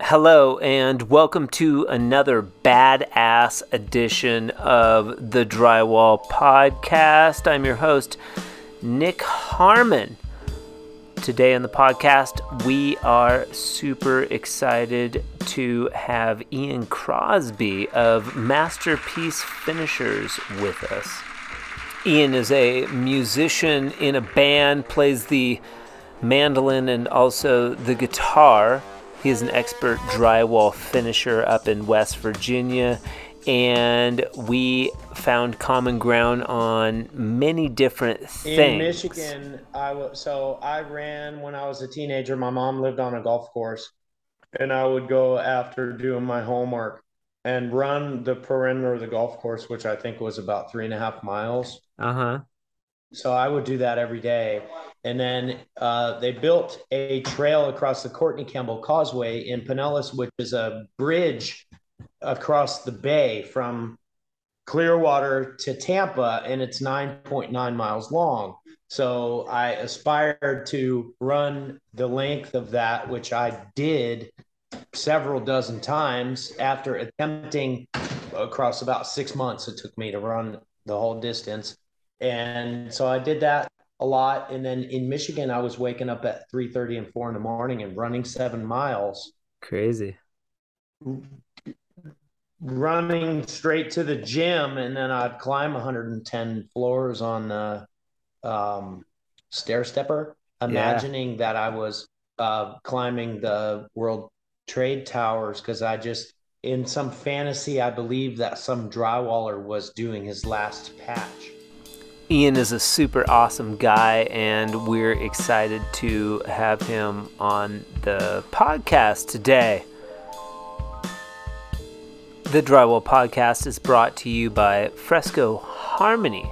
Hello, and welcome to another badass edition of the Drywall Podcast. I'm your host, Nick Harmon. Today on the podcast, we are super excited to have Ian Crosby of Masterpiece Finishers with us. Ian is a musician in a band, plays the mandolin and also the guitar. He is an expert drywall finisher up in West Virginia, and we found common ground on many different things. In Michigan, I was so I ran when I was a teenager. My mom lived on a golf course, and I would go after doing my homework and run the perimeter of the golf course, which I think was about three and a half miles. Uh huh. So I would do that every day. And then uh, they built a trail across the Courtney Campbell Causeway in Pinellas, which is a bridge across the bay from Clearwater to Tampa, and it's 9.9 miles long. So I aspired to run the length of that, which I did several dozen times after attempting across about six months. It took me to run the whole distance. And so I did that a lot. And then in Michigan, I was waking up at 3 30 and 4 in the morning and running seven miles. Crazy. Running straight to the gym, and then I'd climb 110 floors on the um, stair stepper, imagining yeah. that I was uh, climbing the World Trade Towers because I just, in some fantasy, I believe that some drywaller was doing his last patch. Ian is a super awesome guy, and we're excited to have him on the podcast today. The Drywall Podcast is brought to you by Fresco Harmony.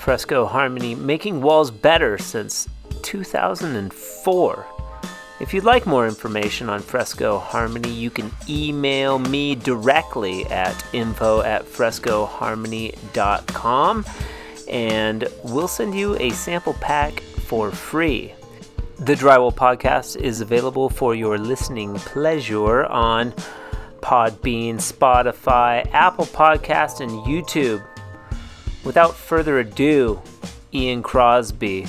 Fresco Harmony making walls better since 2004. If you'd like more information on Fresco Harmony, you can email me directly at info at frescoharmony.com and we'll send you a sample pack for free. The Drywall Podcast is available for your listening pleasure on Podbean, Spotify, Apple Podcast, and YouTube. Without further ado, Ian Crosby,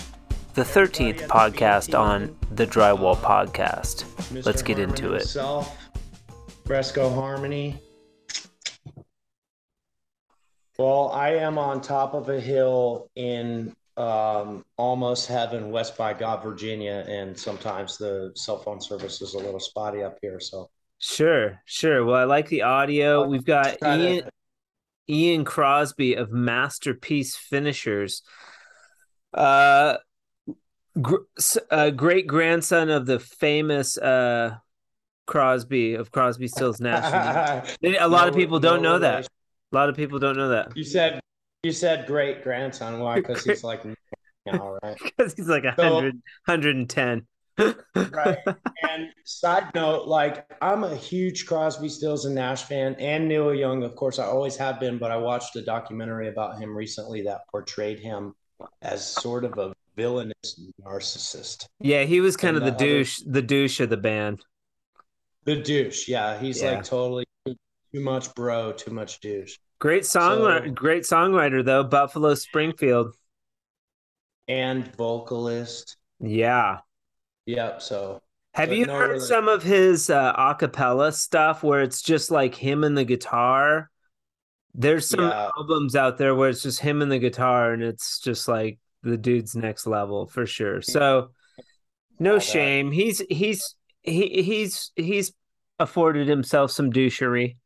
the 13th podcast on the Drywall Podcast. Let's get into it. Fresco Harmony. Well, I am on top of a hill in um, almost heaven, west by God, Virginia, and sometimes the cell phone service is a little spotty up here. So sure, sure. Well, I like the audio. We've got Ian to... Ian Crosby of Masterpiece Finishers. Uh, gr- uh great grandson of the famous uh Crosby of Crosby, Stills, Nash. a lot no, of people don't no know relation. that. A lot of people don't know that. You said you said great grandson. Why? Because he's like now, right? Because he's like 100, so, 110. right. And side note, like I'm a huge Crosby, Stills, and Nash fan, and Neil Young. Of course, I always have been. But I watched a documentary about him recently that portrayed him as sort of a villainous narcissist. Yeah, he was kind and of the, the douche, other, the douche of the band. The douche, yeah, he's yeah. like totally too much bro, too much douche. Great song, so, great songwriter though, Buffalo Springfield, and vocalist. Yeah. Yep. So, have you no heard really... some of his uh, acapella stuff where it's just like him and the guitar? There's some yeah. albums out there where it's just him and the guitar, and it's just like the dude's next level for sure. So, no shame. He's he's he he's he's afforded himself some douchery.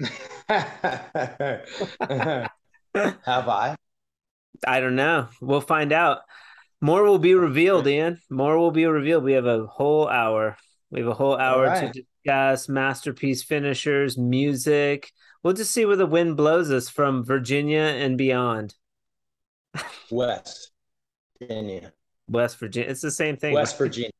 Have I? I don't know. We'll find out. More will be revealed, Ian. More will be revealed. We have a whole hour. We have a whole hour right. to discuss masterpiece finishers, music. We'll just see where the wind blows us from Virginia and beyond. West Virginia. West Virginia. It's the same thing. West Virginia.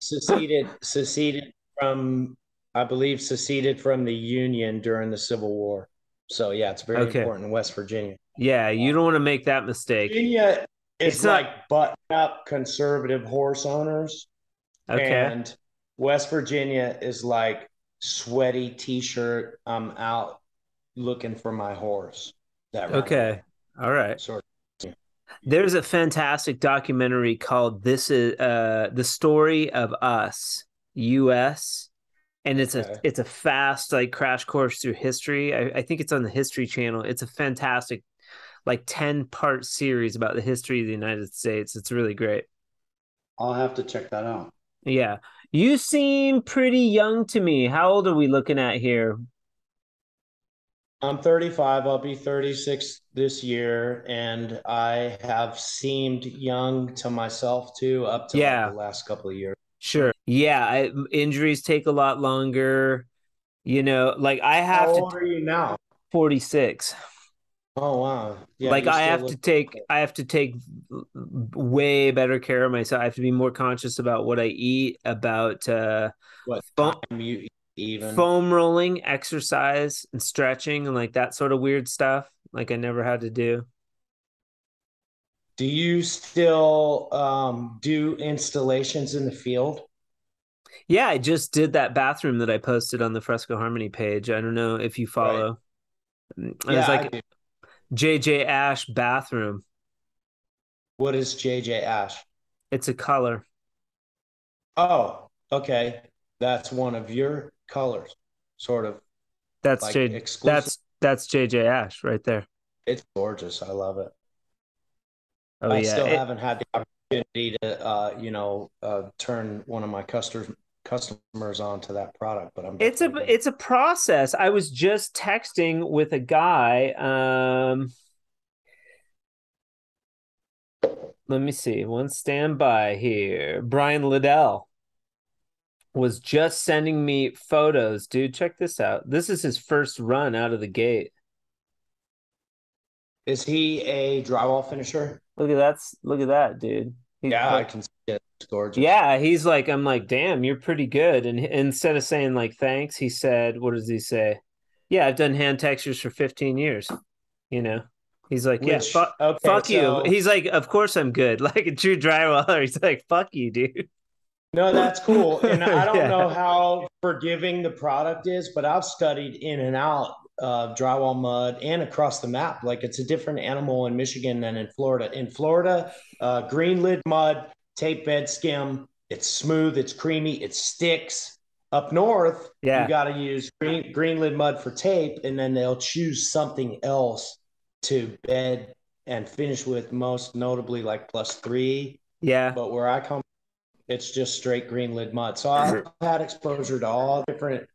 seceded seceded from I believe, seceded from the Union during the Civil War. So yeah, it's very okay. important in West Virginia. Yeah, you don't want to make that mistake. Virginia is it's like not... button up conservative horse owners. Okay. And West Virginia is like sweaty t-shirt, I'm out looking for my horse. That okay. All right. Sort of. There's a fantastic documentary called "This Is uh, the Story of Us." U.S. and it's okay. a it's a fast like crash course through history. I, I think it's on the History Channel. It's a fantastic like 10 part series about the history of the United States. It's really great. I'll have to check that out. Yeah. You seem pretty young to me. How old are we looking at here? I'm 35. I'll be 36 this year. And I have seemed young to myself too, up to yeah. Like the last couple of years. Sure. Yeah. I, injuries take a lot longer. You know, like I have How to. How old are you now? 46. Oh wow! Yeah, like I have to take. I have to take way better care of myself. I have to be more conscious about what I eat, about uh, what foam, you even foam rolling, exercise, and stretching, and like that sort of weird stuff. Like I never had to do. Do you still um, do installations in the field? Yeah, I just did that bathroom that I posted on the Fresco Harmony page. I don't know if you follow. Right. Yeah, like JJ Ash bathroom. What is JJ Ash? It's a color. Oh, okay. That's one of your colors, sort of. That's like J. Exclusive. That's that's JJ Ash right there. It's gorgeous. I love it. Oh I yeah. still it, haven't had the opportunity to, uh, you know, uh, turn one of my customers customers onto that product but i'm it's a it's a process. I was just texting with a guy um let me see one standby here. Brian liddell was just sending me photos. Dude check this out. This is his first run out of the gate. Is he a drywall finisher look at that look at that dude He's yeah i can see it gorgeous. Yeah, he's like, I'm like, damn, you're pretty good. And instead of saying like thanks, he said, what does he say? Yeah, I've done hand textures for 15 years. You know, he's like, yeah, fu- okay, fuck so... you. He's like, of course I'm good. Like a true drywaller. He's like, fuck you, dude. No, that's cool. And I don't yeah. know how forgiving the product is, but I've studied in and out of drywall mud and across the map. Like it's a different animal in Michigan than in Florida. In Florida, uh, green lid mud tape bed skim. It's smooth, it's creamy, it sticks. Up north, yeah. you got to use green, green lid mud for tape, and then they'll choose something else to bed and finish with, most notably like plus three. Yeah. But where I come, it's just straight green lid mud. So I've had exposure to all different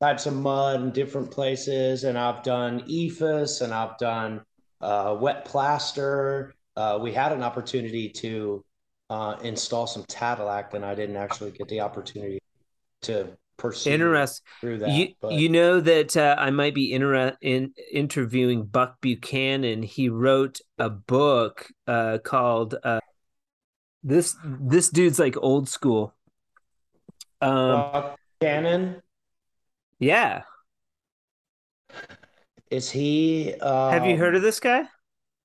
types of mud in different places, and I've done EIFS and I've done uh, wet plaster. Uh, we had an opportunity to uh, install some Tadelakt, and I didn't actually get the opportunity to pursue Interest. through that. You, but... you know that uh, I might be inter- in interviewing Buck Buchanan. He wrote a book uh, called uh, "This This Dude's Like Old School." Um, Buck Buchanan. Yeah. Is he? Um... Have you heard of this guy?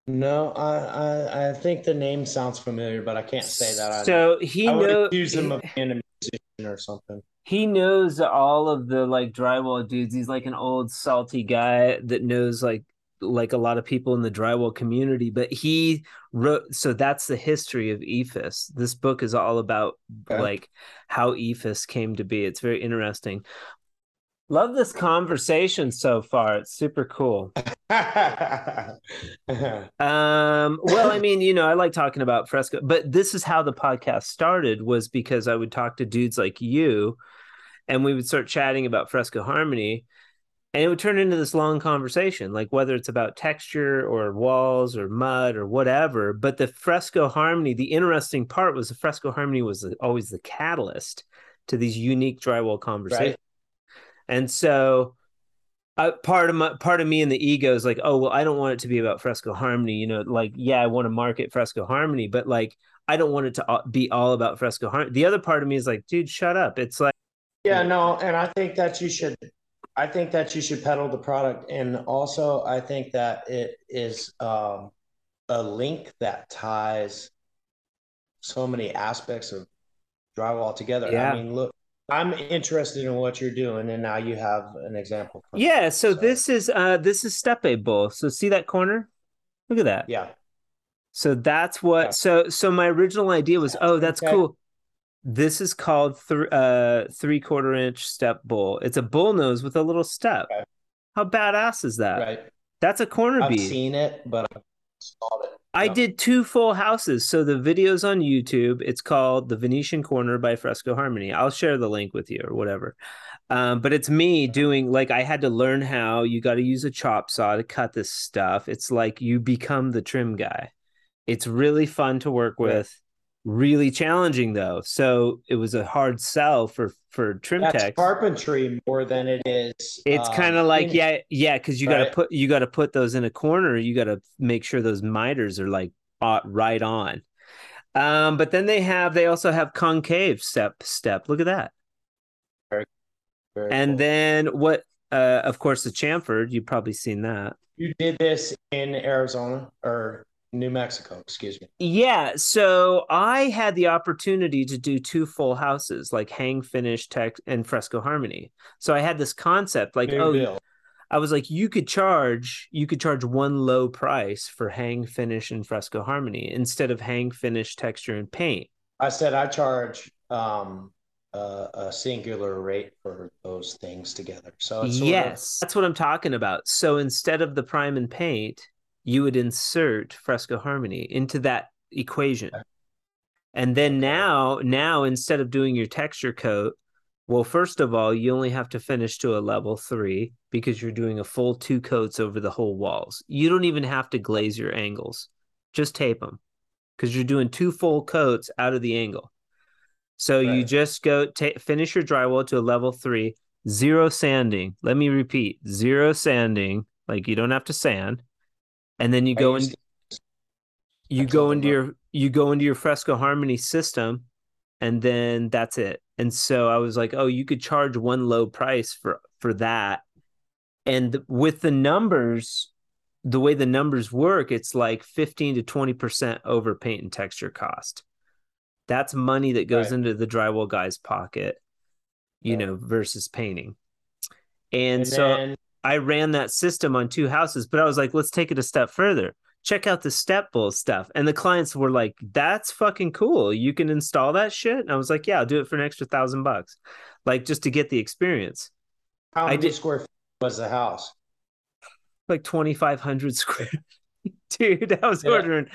No, I, I, I think the name sounds familiar, but I can't say that. So he knows accuse him of being a musician or something. He knows all of the like drywall dudes. He's like an old salty guy that knows like like a lot of people in the drywall community. But he wrote so that's the history of EIFS. This book is all about okay. like how EIFS came to be. It's very interesting. Love this conversation so far. It's super cool. um, well, I mean, you know, I like talking about fresco, but this is how the podcast started was because I would talk to dudes like you and we would start chatting about fresco harmony and it would turn into this long conversation like whether it's about texture or walls or mud or whatever but the fresco harmony the interesting part was the fresco harmony was always the catalyst to these unique drywall conversations right. And so uh, part of my part of me and the ego is like, oh well, I don't want it to be about Fresco Harmony. You know, like yeah, I want to market Fresco Harmony, but like I don't want it to be all about Fresco Harmony. The other part of me is like, dude, shut up. It's like, yeah, no, and I think that you should. I think that you should peddle the product, and also I think that it is um, a link that ties so many aspects of drywall together. Yeah. I mean, look, I'm interested in what you're doing, and now you have an example. Yeah. So, so, this is uh this is step bull. So see that corner? Look at that. Yeah. So that's what. Yeah. So so my original idea was, oh, that's okay. cool. This is called th- uh three quarter inch step bull. It's a bull nose with a little step. How badass is that? Right. That's a corner I've bead. I've seen it, but I installed it. I did two full houses. So the video's on YouTube. It's called The Venetian Corner by Fresco Harmony. I'll share the link with you or whatever. Um, but it's me doing like I had to learn how you got to use a chop saw to cut this stuff. It's like you become the trim guy. It's really fun to work with really challenging though. So it was a hard sell for for trim That's tech. carpentry more than it is. It's um, kind of like yeah, yeah, because you right. got to put you got to put those in a corner. You got to make sure those miters are like right on. Um, but then they have they also have concave step step. Look at that. Very, very and cool. then what? Uh, of course, the chamfered. You've probably seen that. You did this in Arizona or New Mexico, excuse me. Yeah. So I had the opportunity to do two full houses, like hang finish tech and fresco harmony. So I had this concept like, oh, bill. I was like, you could charge, you could charge one low price for hang finish and fresco harmony instead of hang finish texture and paint. I said I charge um uh, a singular rate for those things together. So yes, of... that's what I'm talking about. So instead of the prime and paint, you would insert fresco harmony into that equation. And then now now instead of doing your texture coat well first of all you only have to finish to a level three because you're doing a full two coats over the whole walls. You don't even have to glaze your angles. Just tape them because you're doing two full coats out of the angle. So right. you just go t- finish your drywall to a level three zero sanding. Let me repeat zero sanding like you don't have to sand and then you go in you go into your you go into your fresco harmony system and then that's it and so i was like oh you could charge one low price for for that and with the numbers the way the numbers work it's like 15 to 20% over paint and texture cost that's money that goes right. into the drywall guy's pocket you right. know versus painting and, and so then, I ran that system on two houses, but I was like, let's take it a step further. Check out the step bull stuff. And the clients were like, that's fucking cool. You can install that shit. And I was like, yeah, I'll do it for an extra thousand bucks. Like just to get the experience. How many did, square feet was the house? Like 2,500 square. Dude, I was yeah. ordering.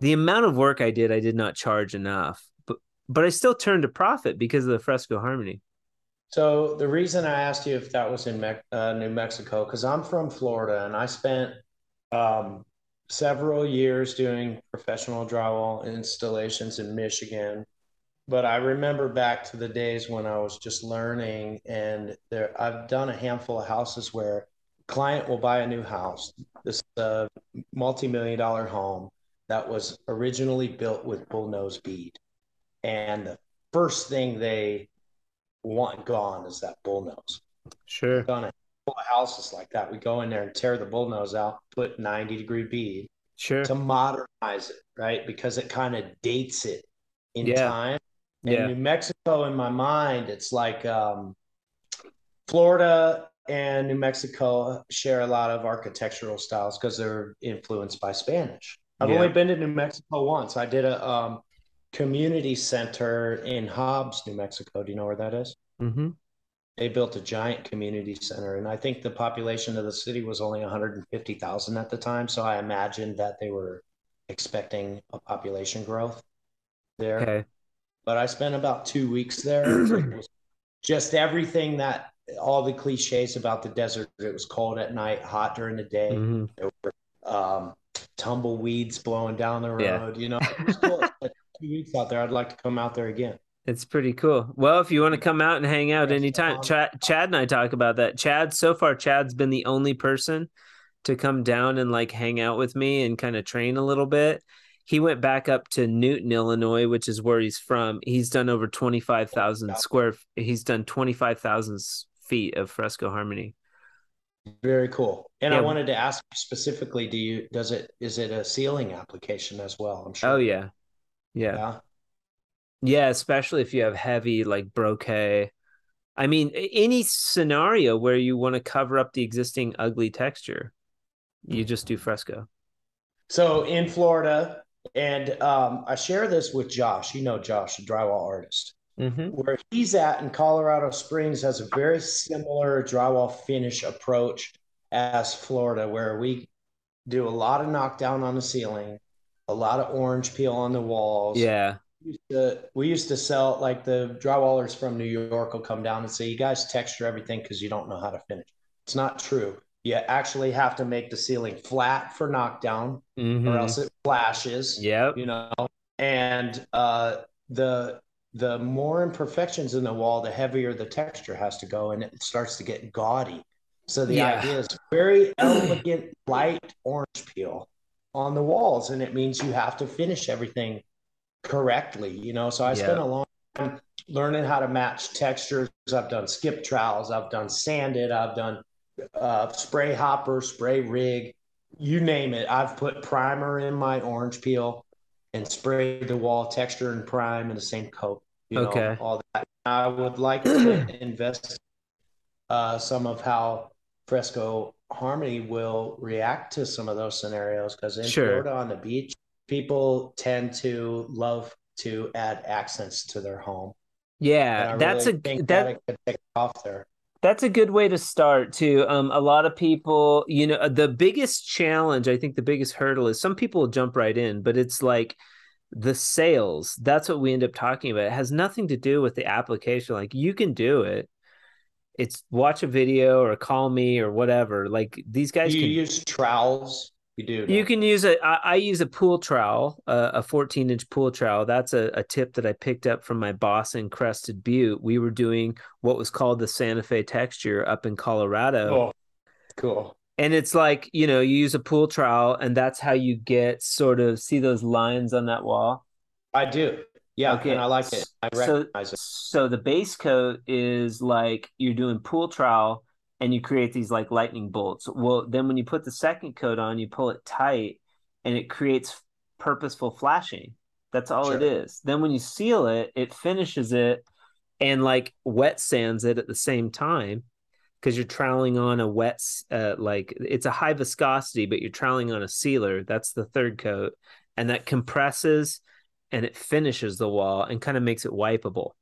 The amount of work I did, I did not charge enough. But but I still turned a profit because of the fresco harmony. So the reason I asked you if that was in Me- uh, New Mexico, because I'm from Florida and I spent um, several years doing professional drywall installations in Michigan. But I remember back to the days when I was just learning, and there I've done a handful of houses where client will buy a new house, this multi-million dollar home that was originally built with bullnose bead, and the first thing they want gone is that bull nose. Sure. On a houses like that, we go in there and tear the bull nose out, put 90 degree bead. Sure. To modernize it, right? Because it kind of dates it in yeah. time. And yeah. New Mexico, in my mind, it's like um, Florida and New Mexico share a lot of architectural styles because they're influenced by Spanish. I've yeah. only been to New Mexico once. I did a um, community center in Hobbs, New Mexico. Do you know where that is? Mm-hmm. They built a giant community center, and I think the population of the city was only 150,000 at the time. So I imagined that they were expecting a population growth there. Okay. But I spent about two weeks there. just everything that all the cliches about the desert. It was cold at night, hot during the day. Mm-hmm. There were um, tumbleweeds blowing down the road. Yeah. You know, it was cool two weeks out there. I'd like to come out there again. It's pretty cool. Well, if you want to come out and hang out anytime, um, Chad, Chad and I talk about that. Chad, so far, Chad's been the only person to come down and like hang out with me and kind of train a little bit. He went back up to Newton, Illinois, which is where he's from. He's done over 25,000 square. He's done 25,000 feet of fresco harmony. Very cool. And yeah. I wanted to ask specifically, do you, does it, is it a ceiling application as well? I'm sure. Oh yeah. Yeah. yeah. Yeah, especially if you have heavy like brocade. I mean, any scenario where you want to cover up the existing ugly texture, you just do fresco. So in Florida, and um, I share this with Josh. You know Josh, a drywall artist. Mm-hmm. Where he's at in Colorado Springs has a very similar drywall finish approach as Florida, where we do a lot of knockdown on the ceiling, a lot of orange peel on the walls. Yeah. We used to, we used to sell like the drywallers from New York will come down and say, You guys texture everything because you don't know how to finish. It's not true. You actually have to make the ceiling flat for knockdown mm-hmm. or else it flashes. Yeah. You know, and uh, the the more imperfections in the wall, the heavier the texture has to go and it starts to get gaudy. So the yeah. idea is very elegant, light orange peel on the walls. And it means you have to finish everything correctly, you know. So I yeah. spent a long time learning how to match textures. I've done skip trowels, I've done sanded, I've done uh, spray hopper, spray rig, you name it. I've put primer in my orange peel and sprayed the wall texture and prime in the same coat. You know, okay. All that. I would like to invest uh, some of how Fresco Harmony will react to some of those scenarios because in sure. Florida on the beach, people tend to love to add accents to their home. Yeah, that's really a that, that take off there. That's a good way to start too. Um, a lot of people, you know, the biggest challenge, I think the biggest hurdle is some people jump right in, but it's like the sales. That's what we end up talking about. It has nothing to do with the application. Like you can do it. It's watch a video or call me or whatever. Like these guys you can use trowels you do. You can use a. I, I use a pool trowel, uh, a 14 inch pool trowel. That's a, a tip that I picked up from my boss in Crested Butte. We were doing what was called the Santa Fe texture up in Colorado. Oh, cool. And it's like you know you use a pool trowel, and that's how you get sort of see those lines on that wall. I do. Yeah, okay. and I like it. I recognize so, it. So the base coat is like you're doing pool trowel and you create these like lightning bolts. Well, then when you put the second coat on, you pull it tight and it creates purposeful flashing. That's all sure. it is. Then when you seal it, it finishes it and like wet sands it at the same time because you're troweling on a wet uh, like it's a high viscosity but you're troweling on a sealer that's the third coat and that compresses and it finishes the wall and kind of makes it wipeable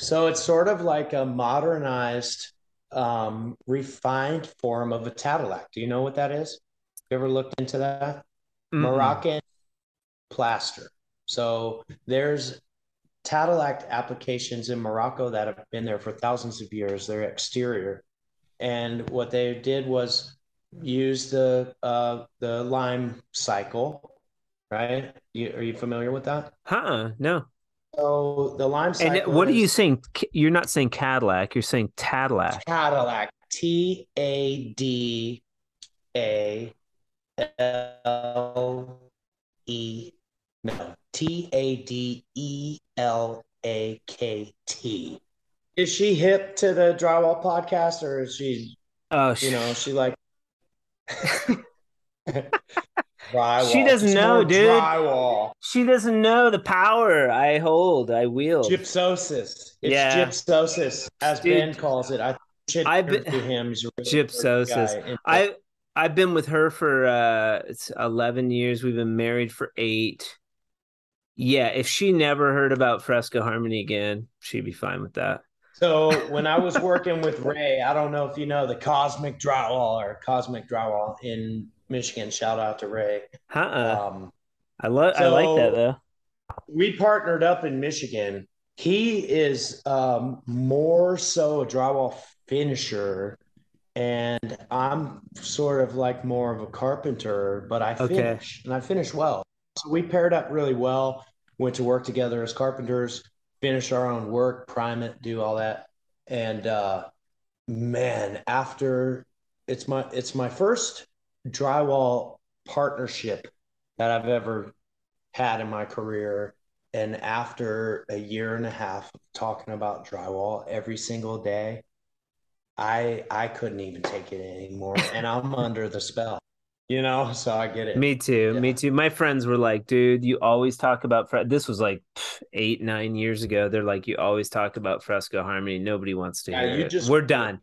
so it's sort of like a modernized um, refined form of a Tadelakt. Do you know what that is? You ever looked into that? Mm-hmm. Moroccan plaster. So there's Tadelakt applications in Morocco that have been there for thousands of years. Their exterior, and what they did was use the uh, the lime cycle. Right? You, are you familiar with that? Huh? No. So the lime cycle. And what are you saying? You're not saying Cadillac. You're saying Tadelakt. Cadillac. T A D A L E. No. T A D E L A K T. Is she hip to the drywall podcast, or is she? Oh, you know, she like. Drywall. She doesn't know, dude. Drywall. She doesn't know the power I hold, I wield. Gypsosis. It's yeah. gypsosis, as dude, Ben calls it. I should I've been to him. Really gypsosis. I I've been with her for uh it's 11 years. We've been married for 8. Yeah, if she never heard about Fresco Harmony again, she'd be fine with that. So when I was working with Ray, I don't know if you know the Cosmic Drywall or Cosmic Drywall in Michigan. Shout out to Ray. Uh-uh. Um, I love. So I like that though. We partnered up in Michigan. He is um, more so a drywall finisher, and I'm sort of like more of a carpenter. But I finish, okay. and I finish well. So we paired up really well. Went to work together as carpenters. Finish our own work, prime it, do all that, and uh, man, after it's my it's my first drywall partnership that I've ever had in my career. And after a year and a half of talking about drywall every single day, I I couldn't even take it anymore. and I'm under the spell. You know, so I get it. Me too. Yeah. Me too. My friends were like, dude, you always talk about fre-. this was like eight, nine years ago. They're like, you always talk about fresco harmony. Nobody wants to Yeah, hear you it. just- We're done.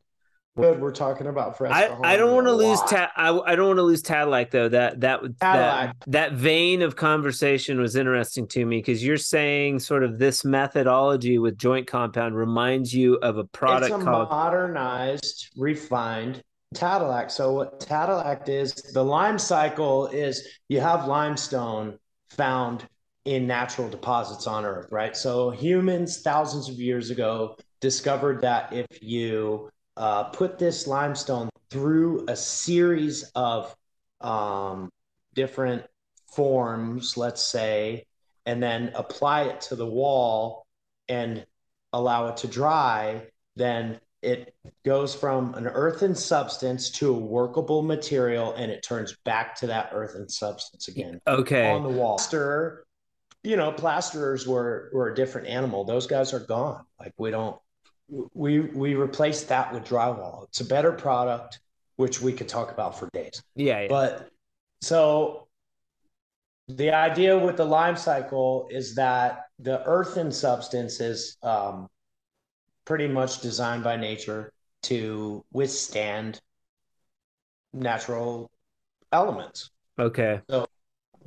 Good. We're talking about Fresco. I, I don't want to lose lot. ta- I, I don't want to lose Cadillac though. That that that that vein of conversation was interesting to me because you're saying sort of this methodology with joint compound reminds you of a product it's a called modernized, refined Cadillac. So what Cadillac is, the lime cycle is you have limestone found in natural deposits on Earth, right? So humans thousands of years ago discovered that if you uh, put this limestone through a series of um, different forms, let's say, and then apply it to the wall and allow it to dry, then it goes from an earthen substance to a workable material and it turns back to that earthen substance again okay. on the wall. Plaster, you know, plasterers were were a different animal. Those guys are gone. Like we don't we we replaced that with drywall. It's a better product, which we could talk about for days. Yeah, yeah. But so the idea with the lime cycle is that the earthen substance is um, pretty much designed by nature to withstand natural elements. okay.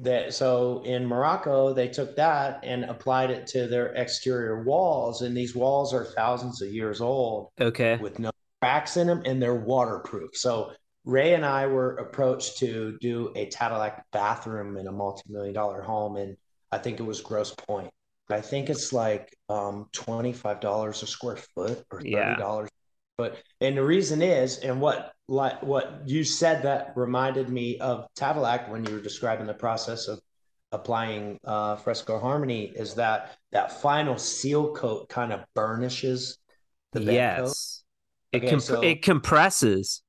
That so in Morocco they took that and applied it to their exterior walls, and these walls are thousands of years old Okay. with no cracks in them and they're waterproof. So Ray and I were approached to do a Cadillac bathroom in a multi-million dollar home and I think it was Grosse Pointe. I think it's like um, $25 a square foot or $30 Yeah. but and the reason is and what like what you said that reminded me of Cadillac when you were describing the process of applying uh, Fresco Harmony is that that final seal coat kind of burnishes the yes. It Okay, comp- so- it compresses.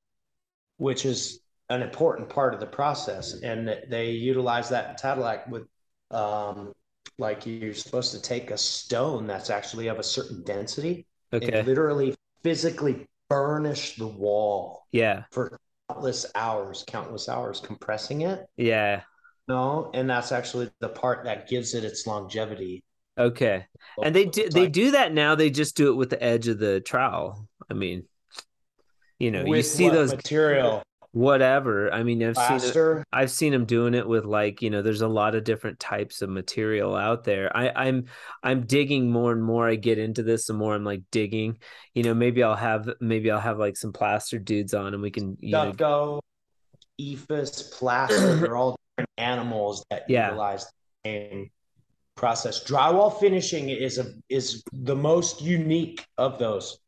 which is an important part of the process. And they utilize that in Cadillac with, um, like you're supposed to take a stone that's actually of a certain density Okay. and literally physically burnish the wall Yeah. for countless hours, countless hours, compressing it. Yeah. No, and that's actually the part that gives it its longevity. Okay. And they do they do that now. They just do it with the edge of the trowel. I mean, you know, you see those material whatever. I mean, I've seen it. I've seen them doing it with like, you know, there's a lot of different types of material out there. I, I'm I'm digging more and more. I get into this, the more I'm like digging. You know, maybe I'll have maybe I'll have like some plaster dudes on, and we can you know, EIFS, plaster, they're all different animals that Yeah. utilize the same process. Drywall finishing is a is the most unique of those.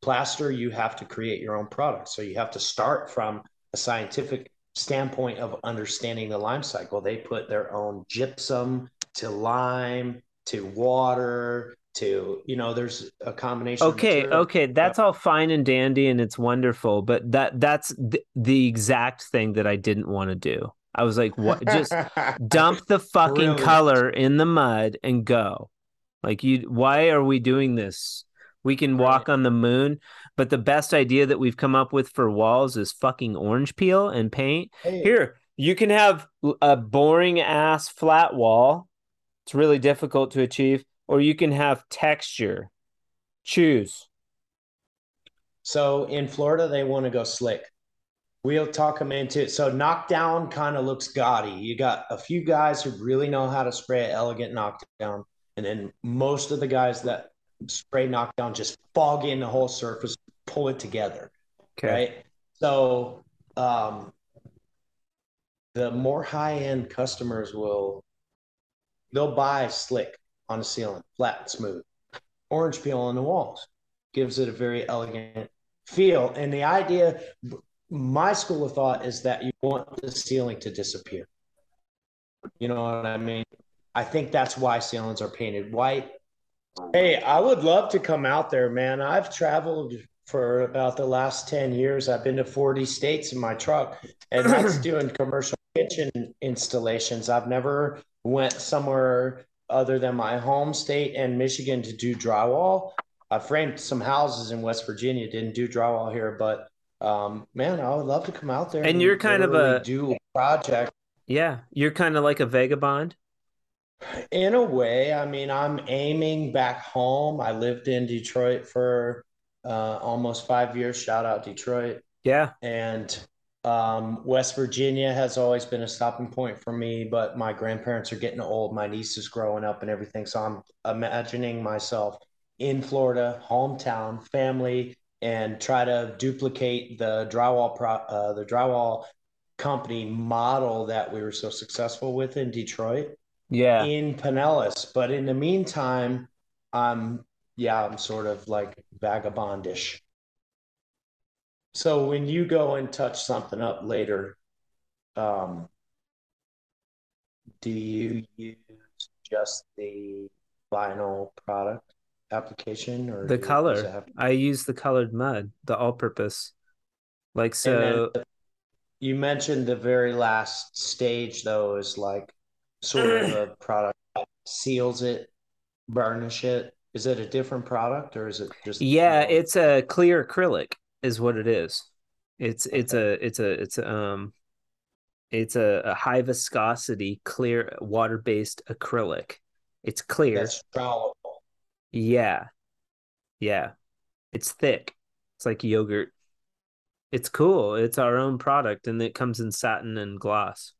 Plaster, you have to create your own product. So you have to start from a scientific standpoint of understanding the lime cycle. They put their own gypsum to lime to water to you know there's a combination Okay, okay, that's all fine and dandy and it's wonderful, but that that's th- the exact thing that I didn't want to do. I was like, what just dump the fucking Brilliant. color in the mud and go. Like you why are we doing this? We can walk on the moon, but the best idea that we've come up with for walls is fucking orange peel and paint. Hey, Here, you can have a boring ass flat wall. It's really difficult to achieve, or you can have texture. Choose. So in Florida, they want to go slick. We'll talk them into it. So knockdown kind of looks gaudy. You got a few guys who really know how to spray an elegant knockdown, and then most of the guys that spray knockdown just fog in the whole surface, pull it together, Okay. right? So um, the more high end customers will they'll buy slick on the ceiling, flat and smooth. Orange peel on the walls gives it a very elegant feel. And the idea, my school of thought is that you want the ceiling to disappear. You know what I mean? I think that's why ceilings are painted white. Hey, I would love to come out there, man. I've traveled for about the last 10 years. I've been to 40 states in my truck, and that's doing commercial kitchen installations. I've never went somewhere other than my home state and Michigan to do drywall. I framed some houses in West Virginia, didn't do drywall here, but um, man, I would love to come out there. And you're kind of a- do a project. Yeah, you're kind of like a vagabond. In a way, I mean, I'm aiming back home. I lived in Detroit for uh, almost five years. Shout out Detroit. Yeah. And um, West Virginia has always been a stopping point for me, but my grandparents are getting old. My niece is growing up and everything. So I'm imagining myself in Florida, hometown, family, and try to duplicate the drywall pro, uh, the drywall company model that we were so successful with in Detroit Yeah. in Pinellas. But in the meantime, I'm yeah, I'm sort of like vagabondish. So when you go and touch something up later, um, do you use just the vinyl product application or The color. have- I use the colored mud, the all-purpose. Like so. you mentioned the very last stage though is like sort of a product that seals it, burnish it. Is it a different product or is it just Yeah, it's a clear acrylic is what it is. It's it's a it's a it's a um it's a, a high viscosity clear water-based acrylic. It's clear. that's trowelable. Yeah. Yeah. It's thick. It's like yogurt. It's cool. It's our own product and it comes in satin and gloss.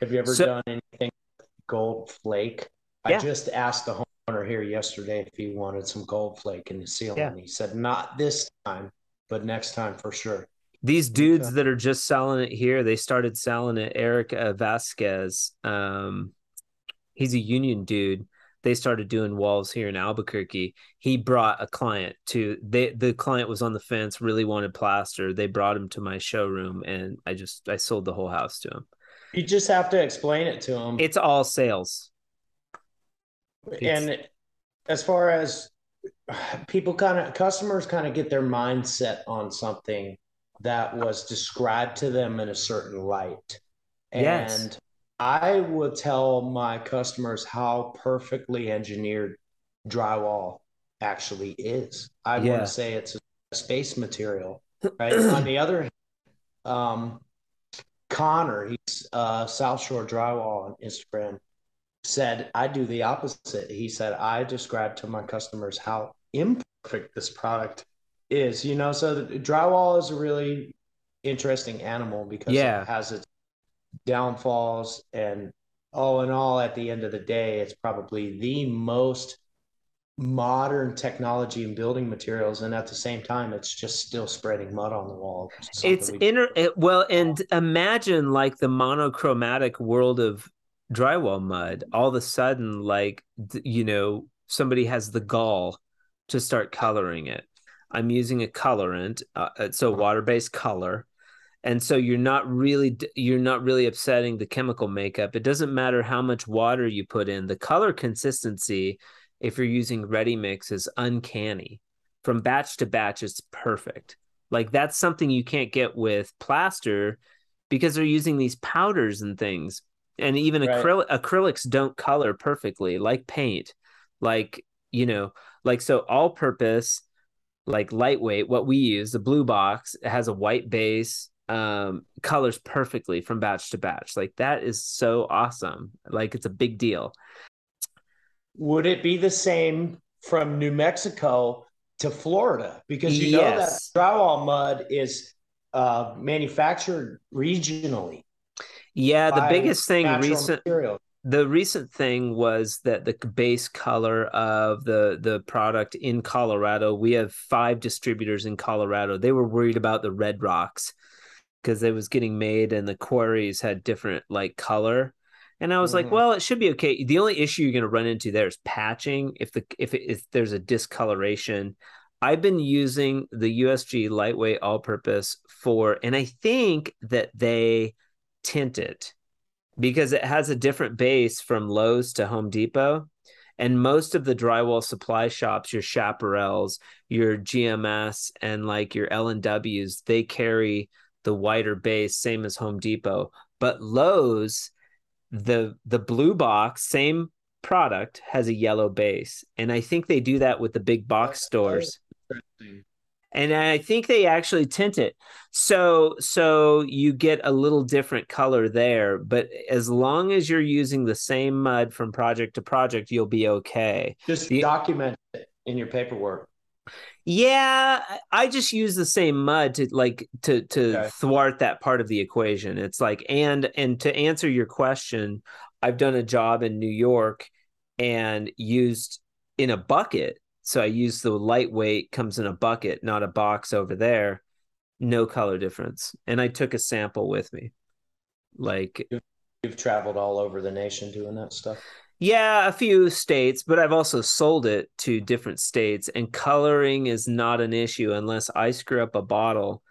Have you ever So- done anything with gold flake? Yeah. I just asked the here yesterday if he wanted some gold flake in the ceiling. Yeah. He said not this time, but next time for sure. These dudes Okay. that are just selling it here, they started selling it. Eric uh, Vasquez, um, he's a union dude. They started doing walls here in Albuquerque. He brought a client to they the client was on the fence, really wanted plaster. They brought him to my showroom and I just I sold the whole house to him. You just have to explain it to him. It's all sales. And as far as people kind of customers kind of get their mindset on something that was described to them in a certain light Yes. and i will tell my customers how perfectly engineered drywall actually is i Yeah. want to say it's a space material right on the other hand um connor he's uh south shore drywall on instagram said I do the opposite. He said I describe to my customers how imperfect this product is. You know, so the drywall is a really interesting animal because Yeah. it has its downfalls and all in all at the end of the day it's probably the most modern technology in building materials and at the same time it's just still spreading mud on the wall it's we- inner well and imagine like the monochromatic world of drywall mud all of a sudden like you know somebody has the gall to start coloring it. I'm using a colorant uh, it's a water-based color. And so you're not really you're not really upsetting the chemical makeup. It doesn't matter how much water you put in. The color consistency if you're using ready mix is uncanny. From batch to batch it's perfect. Like that's something you can't get with plaster because they're using these powders and things and even Right. acrylic acrylics don't color perfectly like paint like you know like so all purpose like lightweight what we use the blue box it has a white base um colors perfectly from batch to batch like that is so awesome like it's a big deal Would it be the same from New Mexico to Florida? Because you know that Yes. drywall mud is uh, manufactured regionally. Yeah the biggest thing recent material. the recent thing was that the base color of the the product in Colorado, we have five distributors in Colorado. They were worried about the red rocks because it was getting made and the quarries had different like color. And I was like, Mhm. well, it should be okay. The only issue you're going to run into there is patching. If the if it, if there's a discoloration, I've been using the USG lightweight all-purpose for, and I think that they tint it because it has a different base from Lowe's to Home Depot. And most of the drywall supply shops, your Chaparrals, your GMS, and like your L and W's, they carry the whiter base, same as Home Depot. But Lowe's, the the blue box, same product, has a yellow base, and I think they do that with the big box stores. And I think they actually tint it. So so you get a little different color there, but as long as you're using the same mud from project to project, you'll be okay. Just the, document it in your paperwork. Yeah, I just use the same mud to like to to okay. thwart that part of the equation. It's like and and to answer your question, I've done a job in New York and used in a bucket. So I use the lightweight comes in a bucket, not a box over there. No color difference. And I took a sample with me. Like you've, you've traveled all over the nation doing that stuff. Yeah, a few states, but I've also sold it to different states and coloring is not an issue unless I screw up a bottle.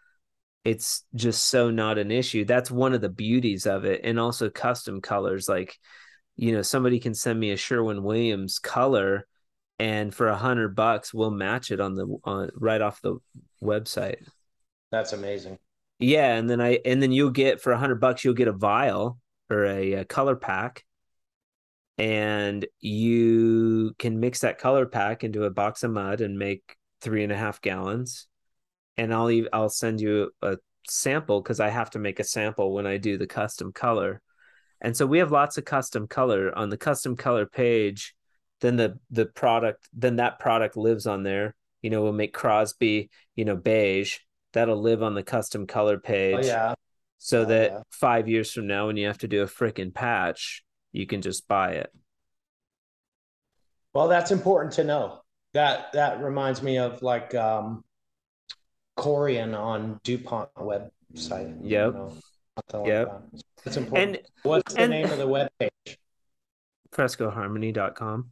It's just so not an issue. That's one of the beauties of it and also custom colors like you know, somebody can send me a Sherwin Williams color and for a hundred bucks we'll match it on the on right off the website. That's amazing. Yeah and then i and then you'll get for a hundred bucks you'll get a vial or a, a, color pack. And you can mix that color pack into a box of mud and make three and a half gallons. And i'll i'll send you a sample because i have to make a sample when i do the custom color. And so we have lots of custom color on the custom color page then the the product then that product lives on there. You know we'll make crosby you know beige. That'll live on the custom color page. oh, yeah. So oh, that yeah. five years from now when you have to do a freaking patch you can just buy it. Well that's important to know. That that reminds me of like um corian on dupont website yep. know, yep like that. important. And, what's the and, name of the web page frescoharmony.com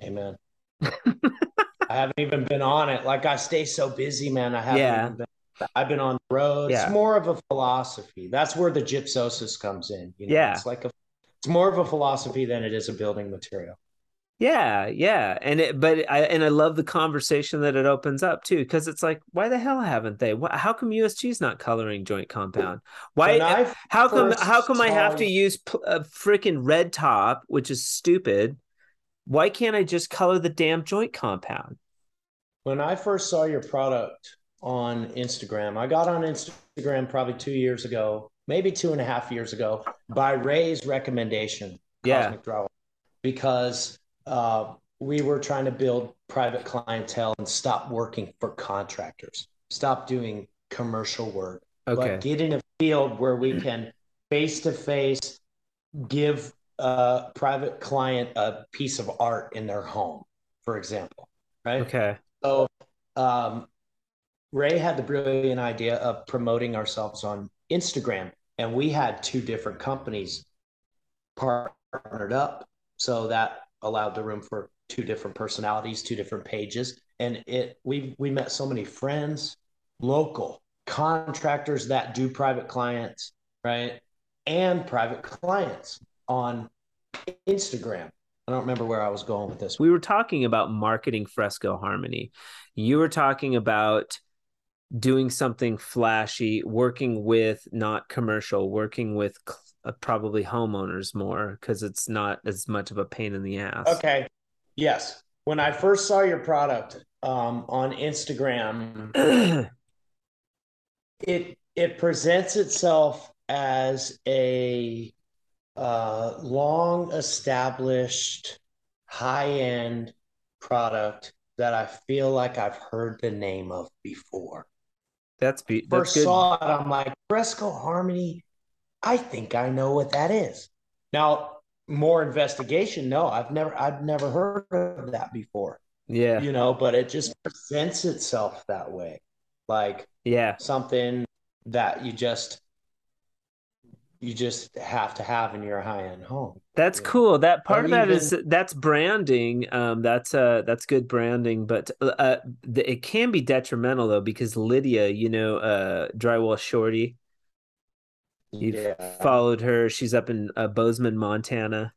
Amen. I haven't even been on it. Like I stay so busy, man. I haven't yeah. been. I've been on the road. Yeah. It's more of a philosophy. That's where the gypsosis comes in. You know? Yeah. It's like a it's more of a philosophy than it is a building material. Yeah, yeah, and it, but I and I love the conversation that it opens up too, because it's like, why the hell haven't they? How come USG's not coloring joint compound? Why? How come? How come I have to use a uh, freaking red top, which is stupid, why can't I just color the damn joint compound? When I first saw your product on Instagram, I got on Instagram probably two years ago, maybe two and a half years ago, by Ray's recommendation. Yeah. because uh, we were trying to build private clientele and stop working for contractors, stop doing commercial work, okay. but get in a field where we can face to face give a private client a piece of art in their home, for example, right? Okay. So um, Ray had the brilliant idea of promoting ourselves on Instagram, and we had two different companies partnered up, so that allowed the room for two different personalities, two different pages, and it we we met so many friends, local contractors that do private clients, right, and private clients on Instagram. I don't remember where I was going with this. We were talking about marketing Fresco Harmony. You were talking about doing something flashy, working with not commercial, working with uh, probably homeowners more because it's not as much of a pain in the ass. Okay. Yes. When I first saw your product um, on Instagram, it it presents itself as a uh, long established high end product that I feel like I've heard the name of before. That's be that's first good. saw it. I'm like Fresco Harmony. I think I know what that is. Now, more investigation. No, I've never I've never heard of that before. Yeah, you know, but it just presents itself that way, like yeah, something that you just you just have to have in your high end home. That's cool. That part or of that even, is that's branding. Um, that's uh that's good branding, but uh, the, it can be detrimental though because Lydia, you know, uh, drywall shorty. You've yeah. followed her. She's up in uh, Bozeman, Montana.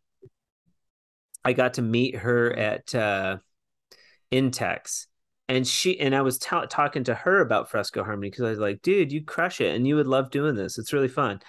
I got to meet her at uh, Intex, and she and I was t- talking to her about Fresco Harmony because I was like, "Dude, you crush it, and you would love doing this. It's really fun."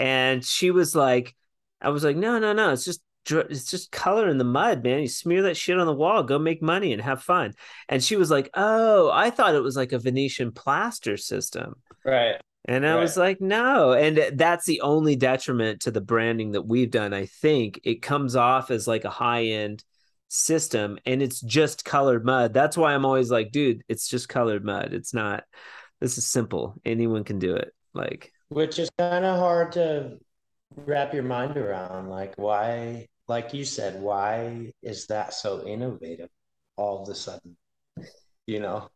And she was like, I was like, no, no, no, it's just it's just color in the mud, man. You smear that shit on the wall, go make money and have fun." And she was like, "Oh, I thought it was like a Venetian plaster system." Right. And I Right. was like, no. And that's the only detriment to the branding that we've done. I think it comes off as like a high end system and it's just colored mud. That's why I'm always like, dude, it's just colored mud. It's not, this is simple. Anyone can do it. Like, Which is kind of hard to wrap your mind around. Like, why, like you said, why is that so innovative all of a sudden? You know?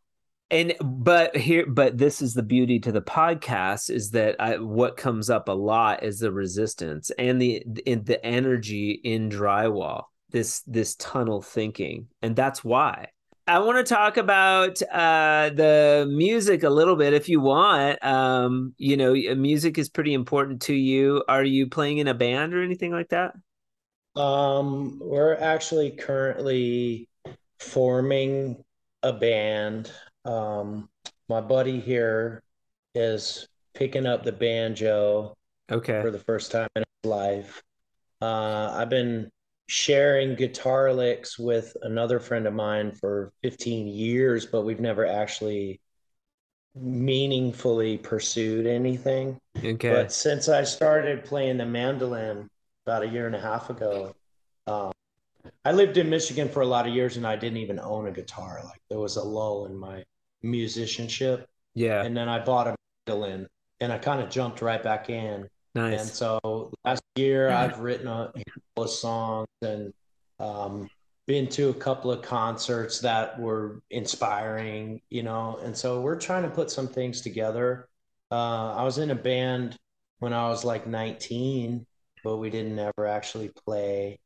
and but here but this is the beauty to the podcast is that I, what comes up a lot is the resistance and the in the energy in drywall this this tunnel thinking and that's why i want to talk about uh the music a little bit if you want um you know music is pretty important to you are you playing in a band or anything like that Um, we're actually currently forming a band. Um, my buddy here is picking up the banjo okay for the first time in his life. Uh, I've been sharing guitar licks with another friend of mine for 15 years, but we've never actually meaningfully pursued anything. okay But since I started playing the mandolin about a year and a half ago, um, I lived in Michigan for a lot of years and I didn't even own a guitar. Like there was a lull in my musicianship. yeah And then I bought a mandolin and I kind of jumped right back in. And so last year I've written a handful of songs and um, been to a couple of concerts that were inspiring, you know. And so we're trying to put some things together. Uh, I was in a band when I was like 19, but we didn't ever actually play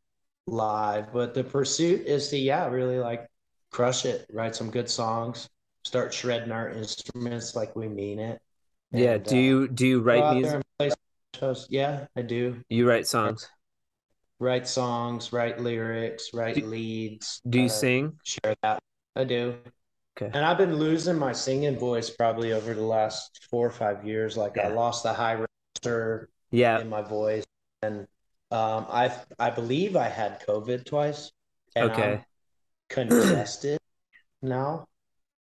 live. But the pursuit is to, yeah, really like crush it, write some good songs, start shredding our instruments like we mean it. yeah do uh, you do you write out music play shows. Yeah, I do. you write songs Write songs, write lyrics, write Do- leads. do you uh, sing Share that. I do. Okay. And I've been losing my singing voice probably over the last four or five years. Like I lost the high register yeah in my voice, and um, I I believe I had COVID twice, and Okay. I'm congested now,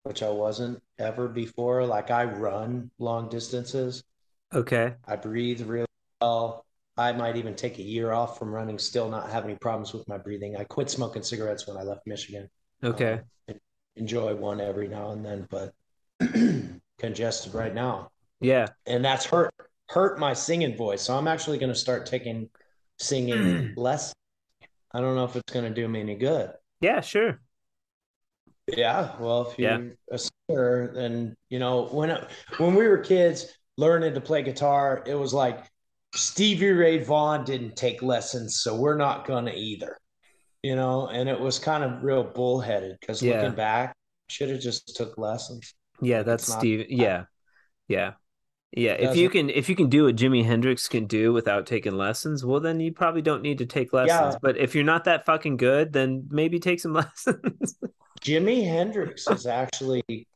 which I wasn't ever before. Like I run long distances. Okay I breathe really well. I might even take a year off from running, still not have any problems with my breathing. I quit smoking cigarettes when I left Michigan. okay Um, enjoy one every now and then, but congested right now. yeah And that's hurt hurt my singing voice. So I'm actually going to start taking singing less. I don't know if it's going to do me any good. yeah sure Yeah, well, if you're Yeah. a singer, then you know when when we were kids learning to play guitar, it was like Stevie Ray Vaughan didn't take lessons, so we're not gonna either. You know, and it was kind of real bullheaded because Yeah. looking back, should have just took lessons. Yeah, that's not- Steve. Yeah, yeah, yeah. If you can, if you can do what Jimi Hendrix can do without taking lessons, well, then you probably don't need to take lessons. Yeah. But if you're not that fucking good, then maybe take some lessons. Jimi Hendrix is actually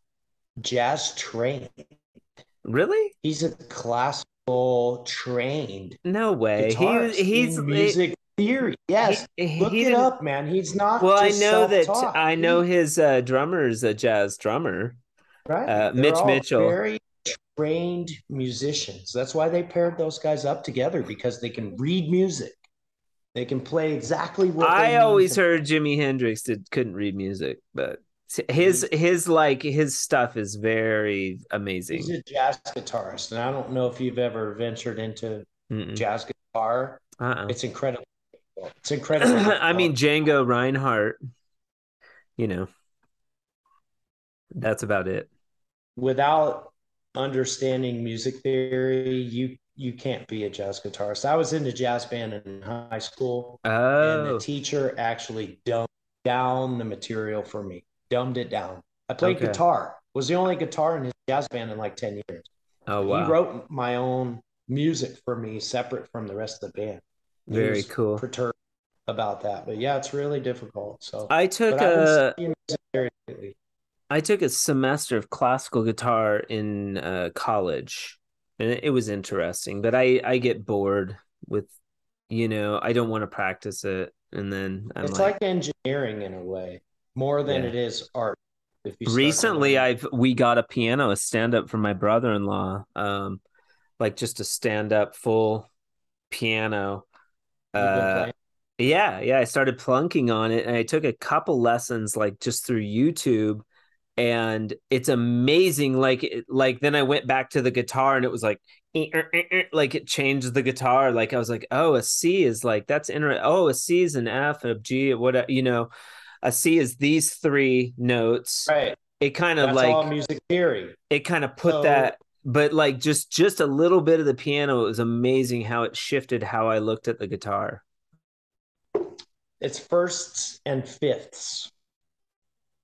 jazz trained. Really? He's a classical trained No way. He he's music theory. Yes, he- look he it up, man. He's not. Well, I know that self-taught. I know his uh, drummer's a jazz drummer. right. uh, Mitch Mitchell. very trained musicians. That's why they paired those guys up together because they can read music. They can play exactly what I always heard Jimi Hendrix did couldn't read music, but his mm-hmm. his like his stuff is very amazing. He's a jazz guitarist, and I don't know if you've ever ventured into Mm-mm. jazz guitar. Uh-uh. It's incredible. It's incredible. I mean Django Reinhardt, you know. That's about it. without understanding music theory, you you can't be a jazz guitarist. I was in a jazz band in high school, and Oh, the teacher actually dumbed down the material for me. Dumbed it down. I played Okay. guitar. Was the only guitar in his jazz band in like ten years. oh wow! He wrote my own music for me, separate from the rest of the band. He Very was cool. Perturbed about that, but yeah, it's really difficult. So, I took a studying music theory lately. I took a semester of classical guitar in uh, college, and it, it was interesting. But I I get bored with you know, I don't want to practice it. And then I'm it's like, like, engineering in a way, more than Yeah. it is art. If you recently. I've we got a piano, a stand up for my brother-in-law. Um like just a stand up full piano. Uh Yeah, yeah, I started plunking on it and I took a couple lessons like just through YouTube and it's amazing like it, like then I went back to the guitar and it was like "Eh, eh, er," like it changed the guitar like I was like oh a C is like that's interesting oh a C is an F a G what you know a C is these three notes right. it kind of That's like all music theory. it kind of put So- that but like just just a little bit of the piano it was amazing how it shifted how I looked at the guitar It's firsts and fifths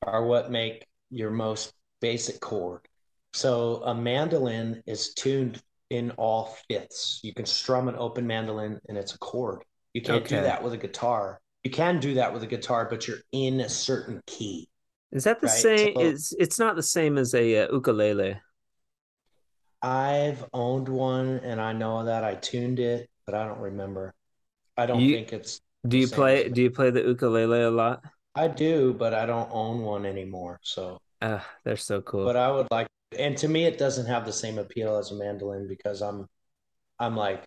are what make your most basic chord. So a mandolin is tuned in all fifths. You can strum an open mandolin and it's a chord. You can't Okay. do that with a guitar. You can do that with a guitar, but you're in a certain key. Is that the Right, same? so- It's it's not the same as a uh, ukulele. I've owned one and I know that I tuned it, but I don't remember. I don't You- think it's Do you play? Do you play the ukulele a lot? I do, but I don't own one anymore. So Uh, they're so cool. but I would like and to me it doesn't have the same appeal as a mandolin because I'm I'm like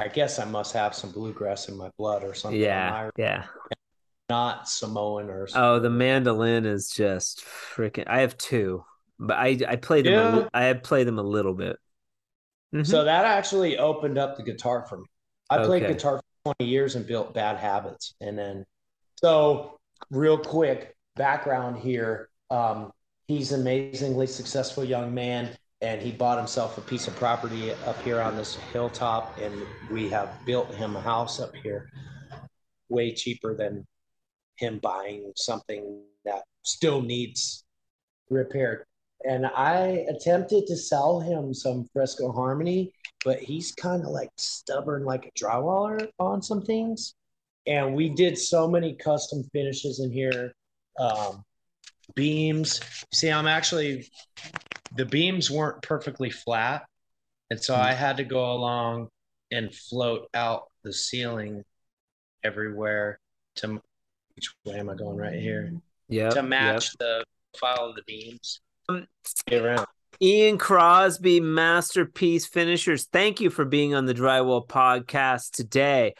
I guess I must have some bluegrass in my blood or something. yeah, yeah. not Samoan or Something. Oh, the mandolin is just freaking. I have two, but I I play them. A, Yeah. li- I play them a little bit. Mhm. So that actually opened up the guitar for me. I played guitar for 20 years and built bad habits. And then, so real quick background here. Um, he's an amazingly successful young man, and he bought himself a piece of property up here on this hilltop, and we have built him a house up here, way cheaper than him buying something that still needs repaired. And I attempted to sell him some Fresco Harmony, but he's kind of like stubborn, like a drywaller on some things. And we did so many custom finishes in here, um, beams. See, I'm actually the beams weren't perfectly flat, and so I had to go along and float out the ceiling everywhere to which way am I going right here Yep, to yep. match the file of the beams. Um, around. Ian Crosby, Masterpiece Finishers. Thank you for being on the Drywall Podcast today.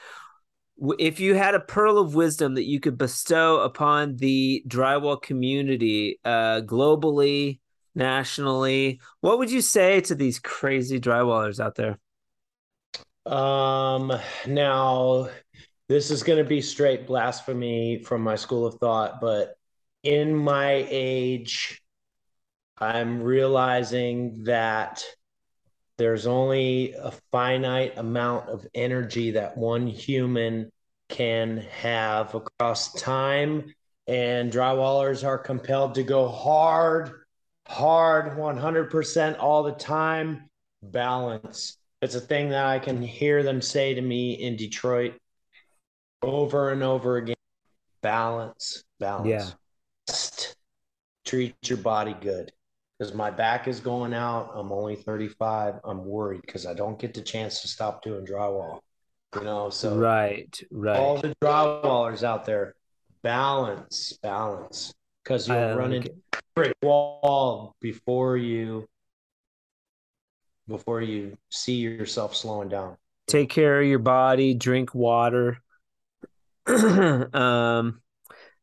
If you had a pearl of wisdom that you could bestow upon the drywall community, uh, globally, nationally, what would you say to these crazy drywallers out there? Um, now this is going to be straight blasphemy from my school of thought, but in my age, I'm realizing that there's only a finite amount of energy that one human can have across time, and drywallers are compelled to go hard, hard 100% all the time. Balance. It's a thing that I can hear them say to me in Detroit over and over again. Balance, balance. Yeah. Just treat your body good. Because my back is going out. I'm only 35. I'm worried because I don't get the chance to stop doing drywall. You know, so right, right. all the drywallers out there, balance, balance. Because you'll I run like into a brick wall before you before you see yourself slowing down. take care of your body drink water um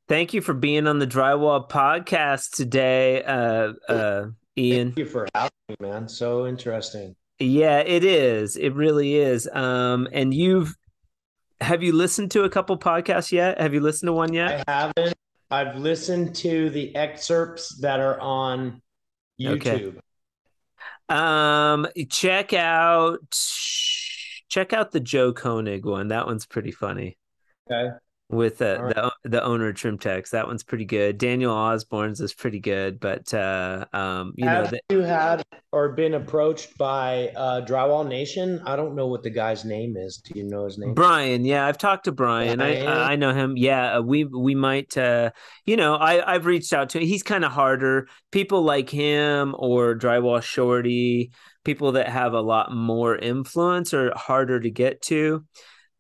thank you for being on the drywall podcast today uh uh ian Thank you for having me, man. So interesting. yeah it is it really is um and you've have you listened to a couple podcasts yet have you listened to one yet I haven't. I've listened to the excerpts that are on YouTube. Okay. Um check out check out the joe koenig one that one's pretty funny Okay. With uh, right. the the owner of Trimtex. That one's pretty good. Daniel Osborne's is pretty good, but uh, um, you know, Have the, you had or been approached by uh, Drywall Nation? I don't know what the guy's name is. Do you know his name? Brian. Yeah, I've talked to Brian. I Brian? I know him. Yeah, uh, we we might. Uh, you know, I I've reached out to. Him. He's kind of harder. People like him or Drywall Shorty. People that have a lot more influence are harder to get to.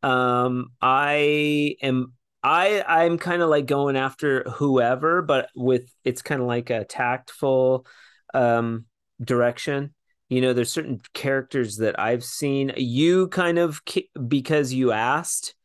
Um, I am I I'm kind of like going after whoever, but with it's kind of like a tactful um direction. You know, there's certain characters that I've seen you kind of because you asked.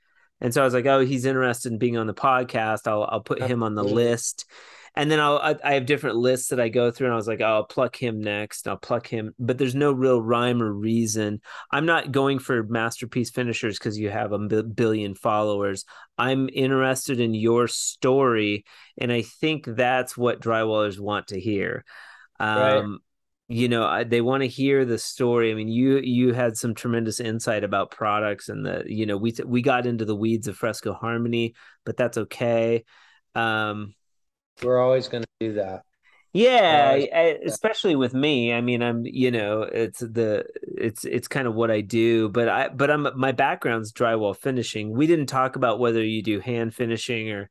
And so I was like, oh, he's interested in being on the podcast. I'll I'll put him on the list and then I'll I, I, have different lists that I go through, and I was like, oh, I'll pluck him next. I'll pluck him, but there's no real rhyme or reason. I'm not going for masterpiece finishers because you have a billion followers. I'm interested in your story, and I think that's what drywallers want to hear. Um, right. You know, I, they want to hear the story. I mean, you you had some tremendous insight about products, and the you know we we got into the weeds of Fresco Harmony, but that's okay. Um, we're always going to do that. Yeah, I, especially with me. I mean, I'm you know, it's the it's it's kind of what I do, but I but I'm my background's drywall finishing. We didn't talk about whether you do hand finishing or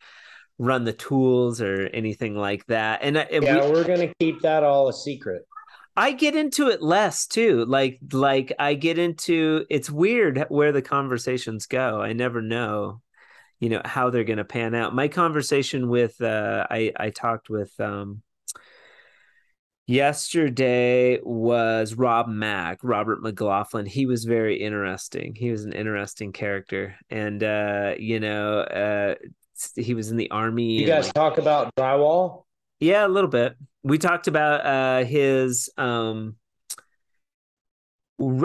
run the tools or anything like that. And, and yeah, we, we're gonna keep that all a secret. I get into it less too. Like like I get into it's weird where the conversations go. I never know you know how they're going to pan out. My conversation with uh i i talked with um yesterday was rob mack robert mclaughlin. He was very interesting. He was an interesting character. And uh you know uh he was in the army you guys like, talk about drywall? Yeah a little bit. We talked about uh his um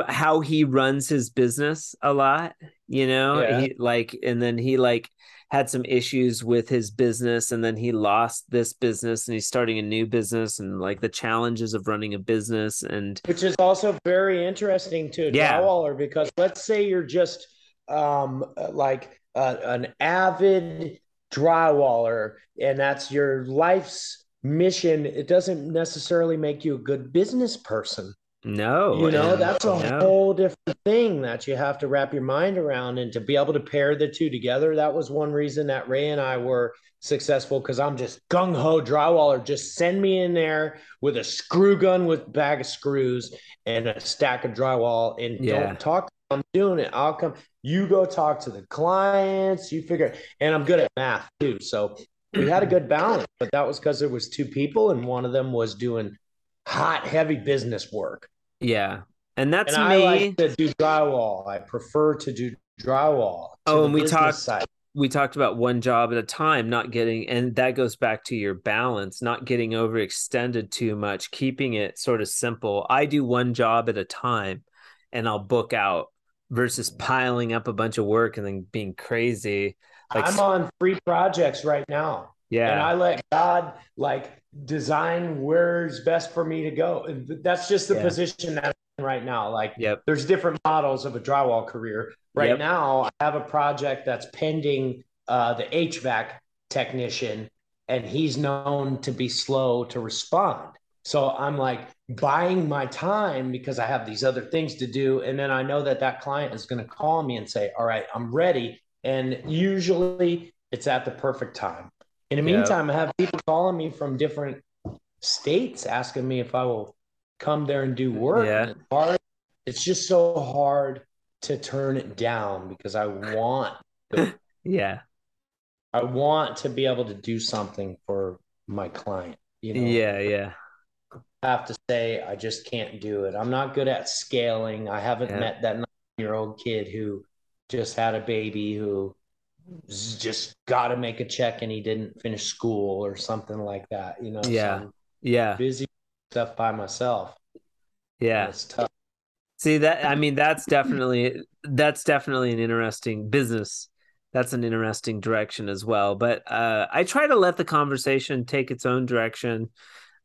how he runs his business a lot you know yeah. he like and then he like had some issues with his business and then he lost this business and he's starting a new business and like the challenges of running a business and which is also very interesting to yeah. drywaller because let's say you're just um like uh, an avid drywaller and that's your life's mission it doesn't necessarily make you a good business person no, you know that's a no. whole different thing that you have to wrap your mind around, and to be able to pair the two together. That was one reason that Ray and I were successful because I'm just gung ho drywaller. Just send me in there with a screw gun with bag of screws and a stack of drywall, and yeah. don't talk. I'm doing it. I'll come. You go talk to the clients. You figure, and I'm good at math too. So we had a good balance, but that was because there was two people, and one of them was doing hot, heavy business work. Yeah. And that's and me. I like to do drywall. I prefer to do drywall. Oh, and we talked side. we talked about one job at a time, not getting and that goes back to your balance, not getting overextended too much, keeping it sort of simple. I do one job at a time and I'll book out versus mm. piling up a bunch of work and then being crazy. Like I'm on free projects right now. Yeah. And I let God like design where's best for me to go. And that's just the yeah. position that I'm in right now. Like yep. there's different models of a drywall career. Right yep. now, I have a project that's pending uh, the HVAC technician, and he's known to be slow to respond. So I'm like buying my time because I have these other things to do. And then I know that that client is going to call me and say, All right, I'm ready. And usually it's at the perfect time. In the meantime, I have people calling me from different states asking me if I will come there and do work. Yeah. It's, hard. it's just so hard to turn it down because I want to, yeah. I want to be able to do something for my client. You know? Yeah, yeah. I have to say I just can't do it. I'm not good at scaling. I haven't yeah. met that nine year old kid who just had a baby who just got to make a check and he didn't finish school or something like that. You know, yeah, so yeah, busy stuff by myself. Yeah, it's tough. See that? I mean, that's definitely that's definitely an interesting business. That's an interesting direction as well. But uh, I try to let the conversation take its own direction.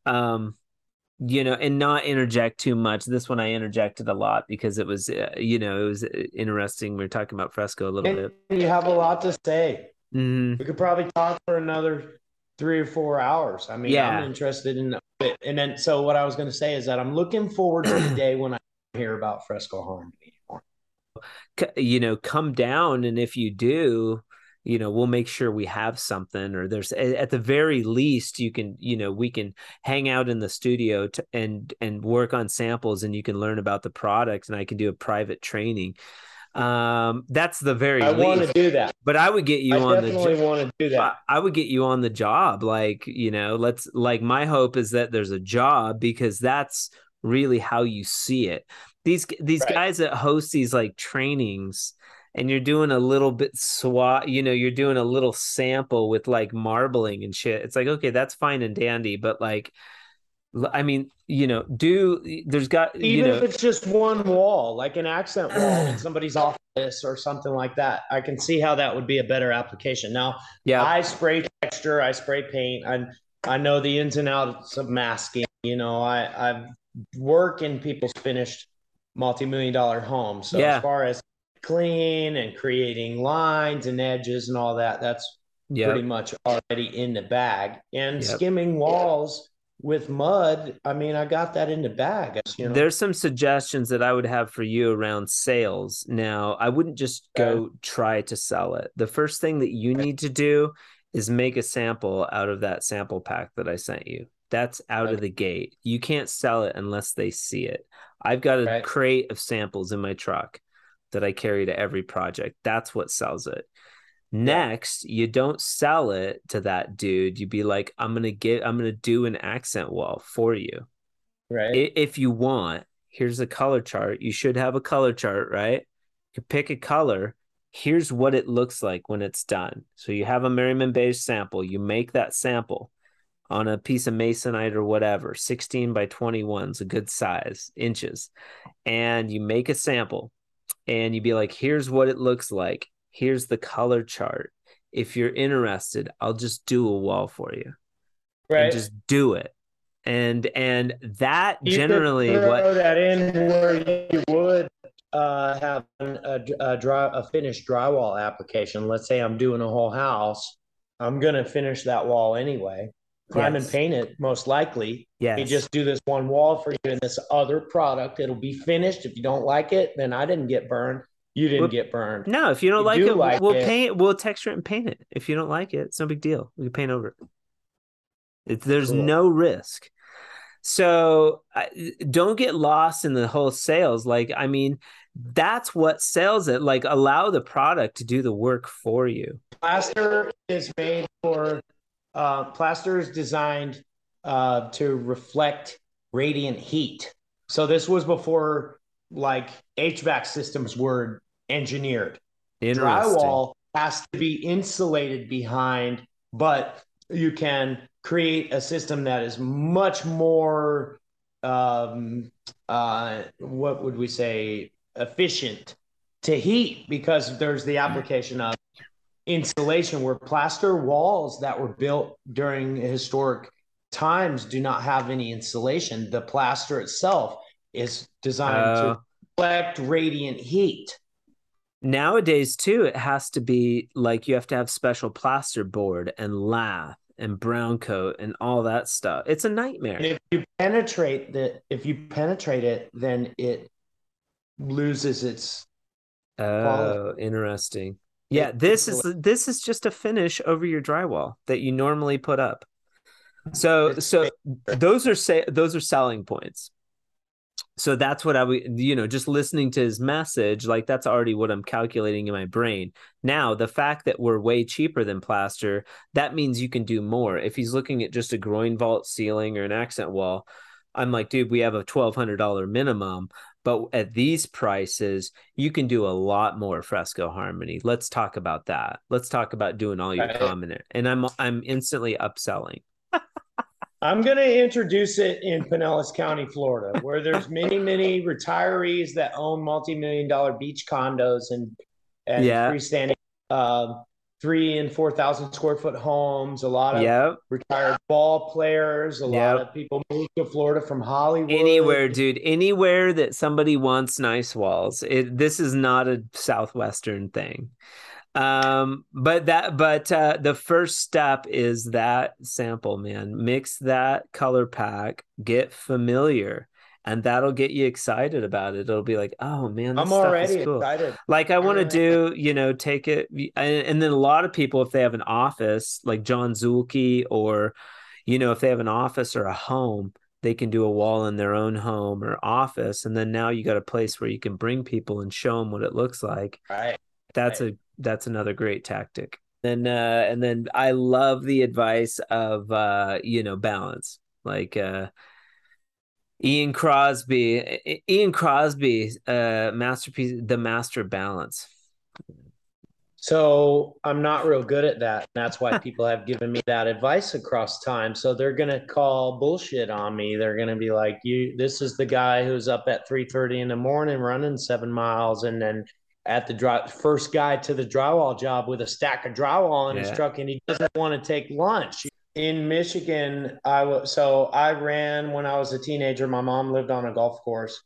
Um, you know, and not interject too much. This one I interjected a lot because it was, uh, you know, it was uh, interesting. We are talking about fresco a little and bit. You have a lot to say. Mm-hmm. We could probably talk for another three or four hours. I mean, yeah. I'm interested in it. And then, so what I was going to say is that I'm looking forward to the day when I hear about fresco harmony. Anymore. You know, come down, and if you do, you know we'll make sure we have something or there's at the very least you can you know we can hang out in the studio to, and and work on samples and you can learn about the product and i can do a private training Um, that's the very I least. want to do that. But I would get you I on the definitely job. want to do that. I would get you on the job. Like, you know, let's like my hope is that there's a job because that's really how you see it. These these Right. guys that host these like trainings and you're doing a little bit swat, you know, you're doing a little sample with like marbling and shit. It's like, okay, that's fine and dandy, but like I mean, you know, do there's got you Even know if it's just one wall, like an accent wall in somebody's office or something like that, I can see how that would be a better application. Now, yeah, I spray texture, I spray paint, and I know the ins and outs of masking. You know, I I work in people's finished multi-million dollar homes. So Yeah. as far as clean and creating lines and edges and all that, that's yeah. pretty much already in the bag. And Yep. skimming walls with mud, I mean, I got that in the bag. You know, There's some suggestions that I would have for you around sales. Now, I wouldn't just go try to sell it. The first thing that you need to do is make a sample out of that sample pack that I sent you. That's out of the gate. You can't sell it unless they see it. I've got a Right. crate of samples in my truck that I carry to every project. That's what sells it. Next, you don't sell it to that dude. You'd be like, I'm gonna get, I'm gonna do an accent wall for you right? if you want, here's a color chart. You should have a color chart, right? You pick a color. Here's what it looks like when it's done. So you have a Merriman beige sample. You make that sample on a piece of masonite or whatever. 16 by 21 is a good size, inches. And you make a sample and you'd be like, here's what it looks like. Here's the color chart. If you're interested, I'll just do a wall for you right. and just do it. And and that You could generally throw what that in where you would uh, have a, a dry a finished drywall application. Let's say I'm doing a whole house, I'm gonna finish that wall anyway. Prime Yes. and paint it most likely. Yeah. You just do this one wall for you and this other product. It'll be finished. If you don't like it, then I didn't get burned. You didn't Well, get burned. no, if you don't you like do it, like we'll it. paint we'll texture it and paint it. If you don't like it, it's no big deal. We can paint over it. It's, there's Cool. no risk. So I, don't get lost in the whole sales. Like, I mean, that's what sells it. Like, allow the product to do the work for you. plaster is made for uh, plaster is designed uh, to reflect radiant heat. So this was before like HVAC systems were engineered. Drywall has to be insulated behind, but you can create a system that is much more um, uh, what would we say efficient to heat because there's the application of insulation where plaster walls that were built during historic times do not have any insulation. The plaster itself is designed Oh. to uh. reflect radiant heat. Nowadays, too, it has to be like you have to have special plaster board and lath and brown coat and all that stuff. It's a nightmare. And if you penetrate the if you penetrate it, then it loses its Oh, interesting. Yeah, this is this is just a finish over your drywall that you normally put up. So so those are say those are selling points. So that's what I would you know just listening to his message like that's already what I'm calculating in my brain. Now, the fact that we're way cheaper than plaster, that means you can do more. If he's looking at just a groin vault ceiling or an accent wall, I'm like, dude, we have a $1200 minimum, but at these prices, you can do a lot more fresco harmony. Let's talk about that. Let's talk about doing all your Right. common. And I'm I'm instantly upselling. I'm going to introduce it in Pinellas County, Florida, where there's many, many retirees that own multi-million dollar beach condos and and Yeah. freestanding um, three and four thousand square foot homes. A lot of Yep. retired ball players. A lot of people move to Florida from Hollywood. Anywhere, dude. Anywhere that somebody wants nice walls. It this is not a southwestern thing. Um, but that but uh the first step is that sample, man. Mix that color pack, get familiar, and that'll get you excited about it. It'll be like, oh man, this I'm stuff already is cool. excited. Like I want to do, you know, take it, and, and then a lot of people, if they have an office, like John Zulke, or you know, if they have an office or a home, they can do a wall in their own home or office and then now you got a place where you can bring people and show them what it looks like right that's right. a that's another great tactic and uh and then i love the advice of uh you know balance like uh ian crosby ian crosby uh masterpiece the master balance so I'm not real good at that. That's why people have given me that advice across time. So they're gonna call bullshit on me. They're gonna be like, "You, this is the guy who's up at 3:30 in the morning running seven miles, and then at the dry, first guy to the drywall job with a stack of drywall in yeah. his truck, and he doesn't want to take lunch." In Michigan, I was so I ran when I was a teenager. My mom lived on a golf course,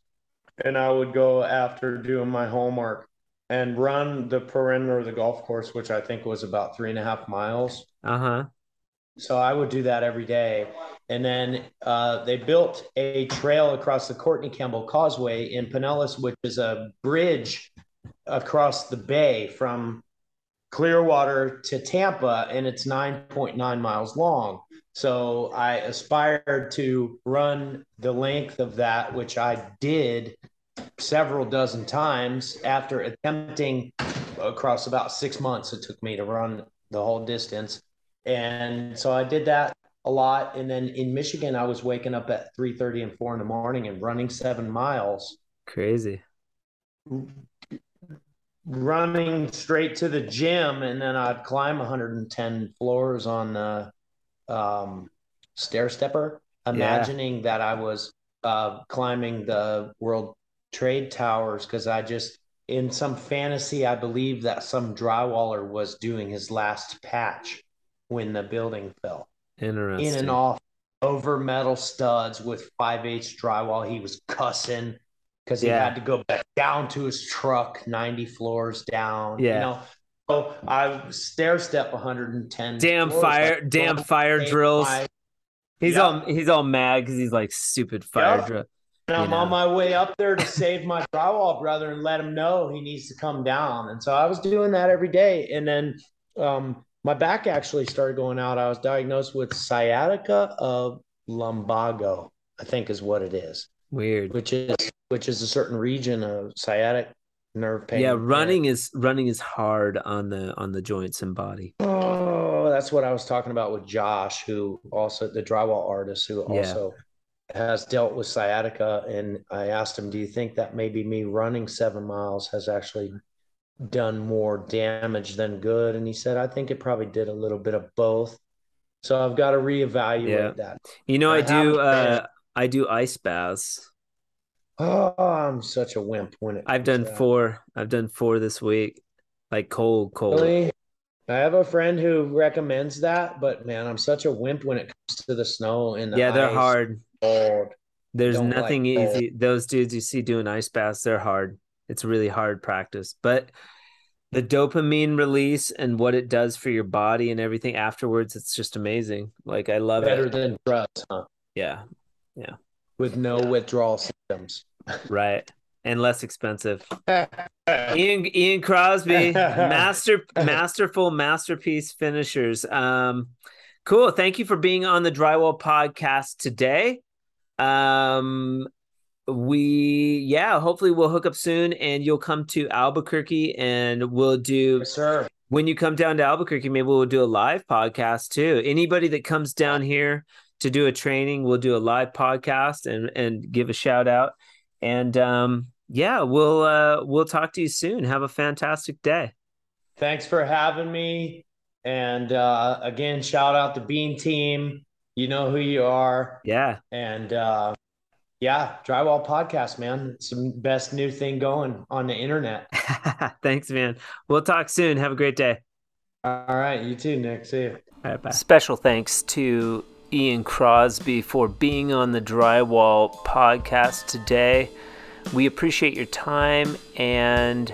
and I would go after doing my homework and run the perimeter of the golf course, which I think was about three and a half miles. Uh huh. So I would do that every day. And then uh, they built a trail across the Courtney Campbell Causeway in Pinellas, which is a bridge across the bay from Clearwater to Tampa, and it's 9.9 miles long. So I aspired to run the length of that, which I did several dozen times after attempting across about six months it took me to run the whole distance. And so i did that a lot. And then in michigan i was waking up at 3.30 and 4 in the morning and running seven miles. Crazy running straight to the gym and then i'd climb 110 floors on the um, stair stepper imagining yeah. that i was uh, climbing the world trade towers because I just in some fantasy I believe that some drywaller was doing his last patch when the building fell. Interesting. In and off over metal studs with 5 H drywall. He was cussing because he yeah. had to go back down to his truck 90 floors down. Yeah. You know, so I stair step 110. Damn floors, fire, like, damn fire drills. He's yep. all he's all mad because he's like stupid fire yep. drill. And I'm know. on my way up there to save my drywall brother and let him know he needs to come down. And so I was doing that every day. And then um, my back actually started going out. I was diagnosed with sciatica of lumbago, I think is what it is. Weird. Which is which is a certain region of sciatic nerve pain. Yeah, running is running is hard on the on the joints and body. Oh, that's what I was talking about with Josh, who also the drywall artist who yeah. also has dealt with sciatica and i asked him do you think that maybe me running seven miles has actually done more damage than good and he said i think it probably did a little bit of both so i've got to reevaluate yeah. that you know i, I do uh i do ice baths oh i'm such a wimp when it i've done four i've done four this week like cold cold really? I have a friend who recommends that, but man, I'm such a wimp when it comes to the snow and the yeah, they're ice. hard cold. There's Don't nothing like easy. Cold. Those dudes you see doing ice baths, they're hard. It's really hard practice. But the dopamine release and what it does for your body and everything afterwards, it's just amazing. Like I love Better it. Better than drugs, huh? Yeah. Yeah. With no yeah. withdrawal symptoms. right. And less expensive. Ian Ian Crosby, master masterful masterpiece finishers. Um cool. Thank you for being on the Drywall podcast today um we yeah hopefully we'll hook up soon and you'll come to albuquerque and we'll do yes, sir when you come down to albuquerque maybe we'll do a live podcast too anybody that comes down here to do a training we'll do a live podcast and and give a shout out and um yeah we'll uh we'll talk to you soon have a fantastic day thanks for having me and uh again shout out the bean team you know who you are. Yeah. And uh, yeah, drywall podcast, man. It's the best new thing going on the internet. Thanks, man. We'll talk soon. Have a great day. All right. You too, Nick. See you. All right, bye. Special thanks to Ian Crosby for being on the Drywall podcast today. We appreciate your time and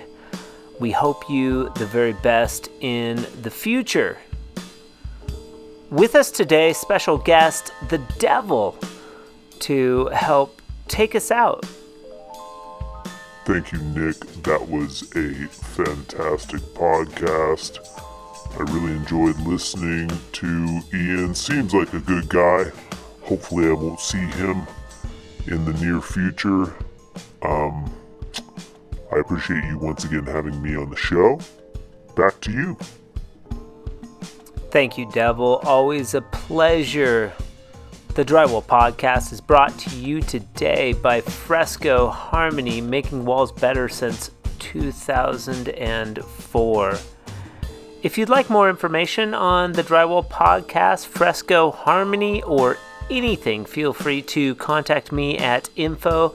we hope you the very best in the future. With us today, special guest, the devil, to help take us out. Thank you, Nick. That was a fantastic podcast. I really enjoyed listening to Ian. Seems like a good guy. hopefully, I won't see him in the near future. Um, I appreciate you once again having me on the show. Back to you. Thank you, Devil. Always a pleasure. The Drywall Podcast is brought to you today by Fresco Harmony, making walls better since 2004. If you'd like more information on the Drywall Podcast, Fresco Harmony, or anything, feel free to contact me at info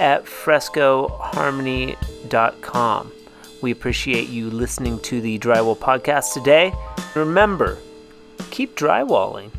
at frescoharmony.com. We appreciate you listening to the Drywall Podcast today. Remember, keep drywalling.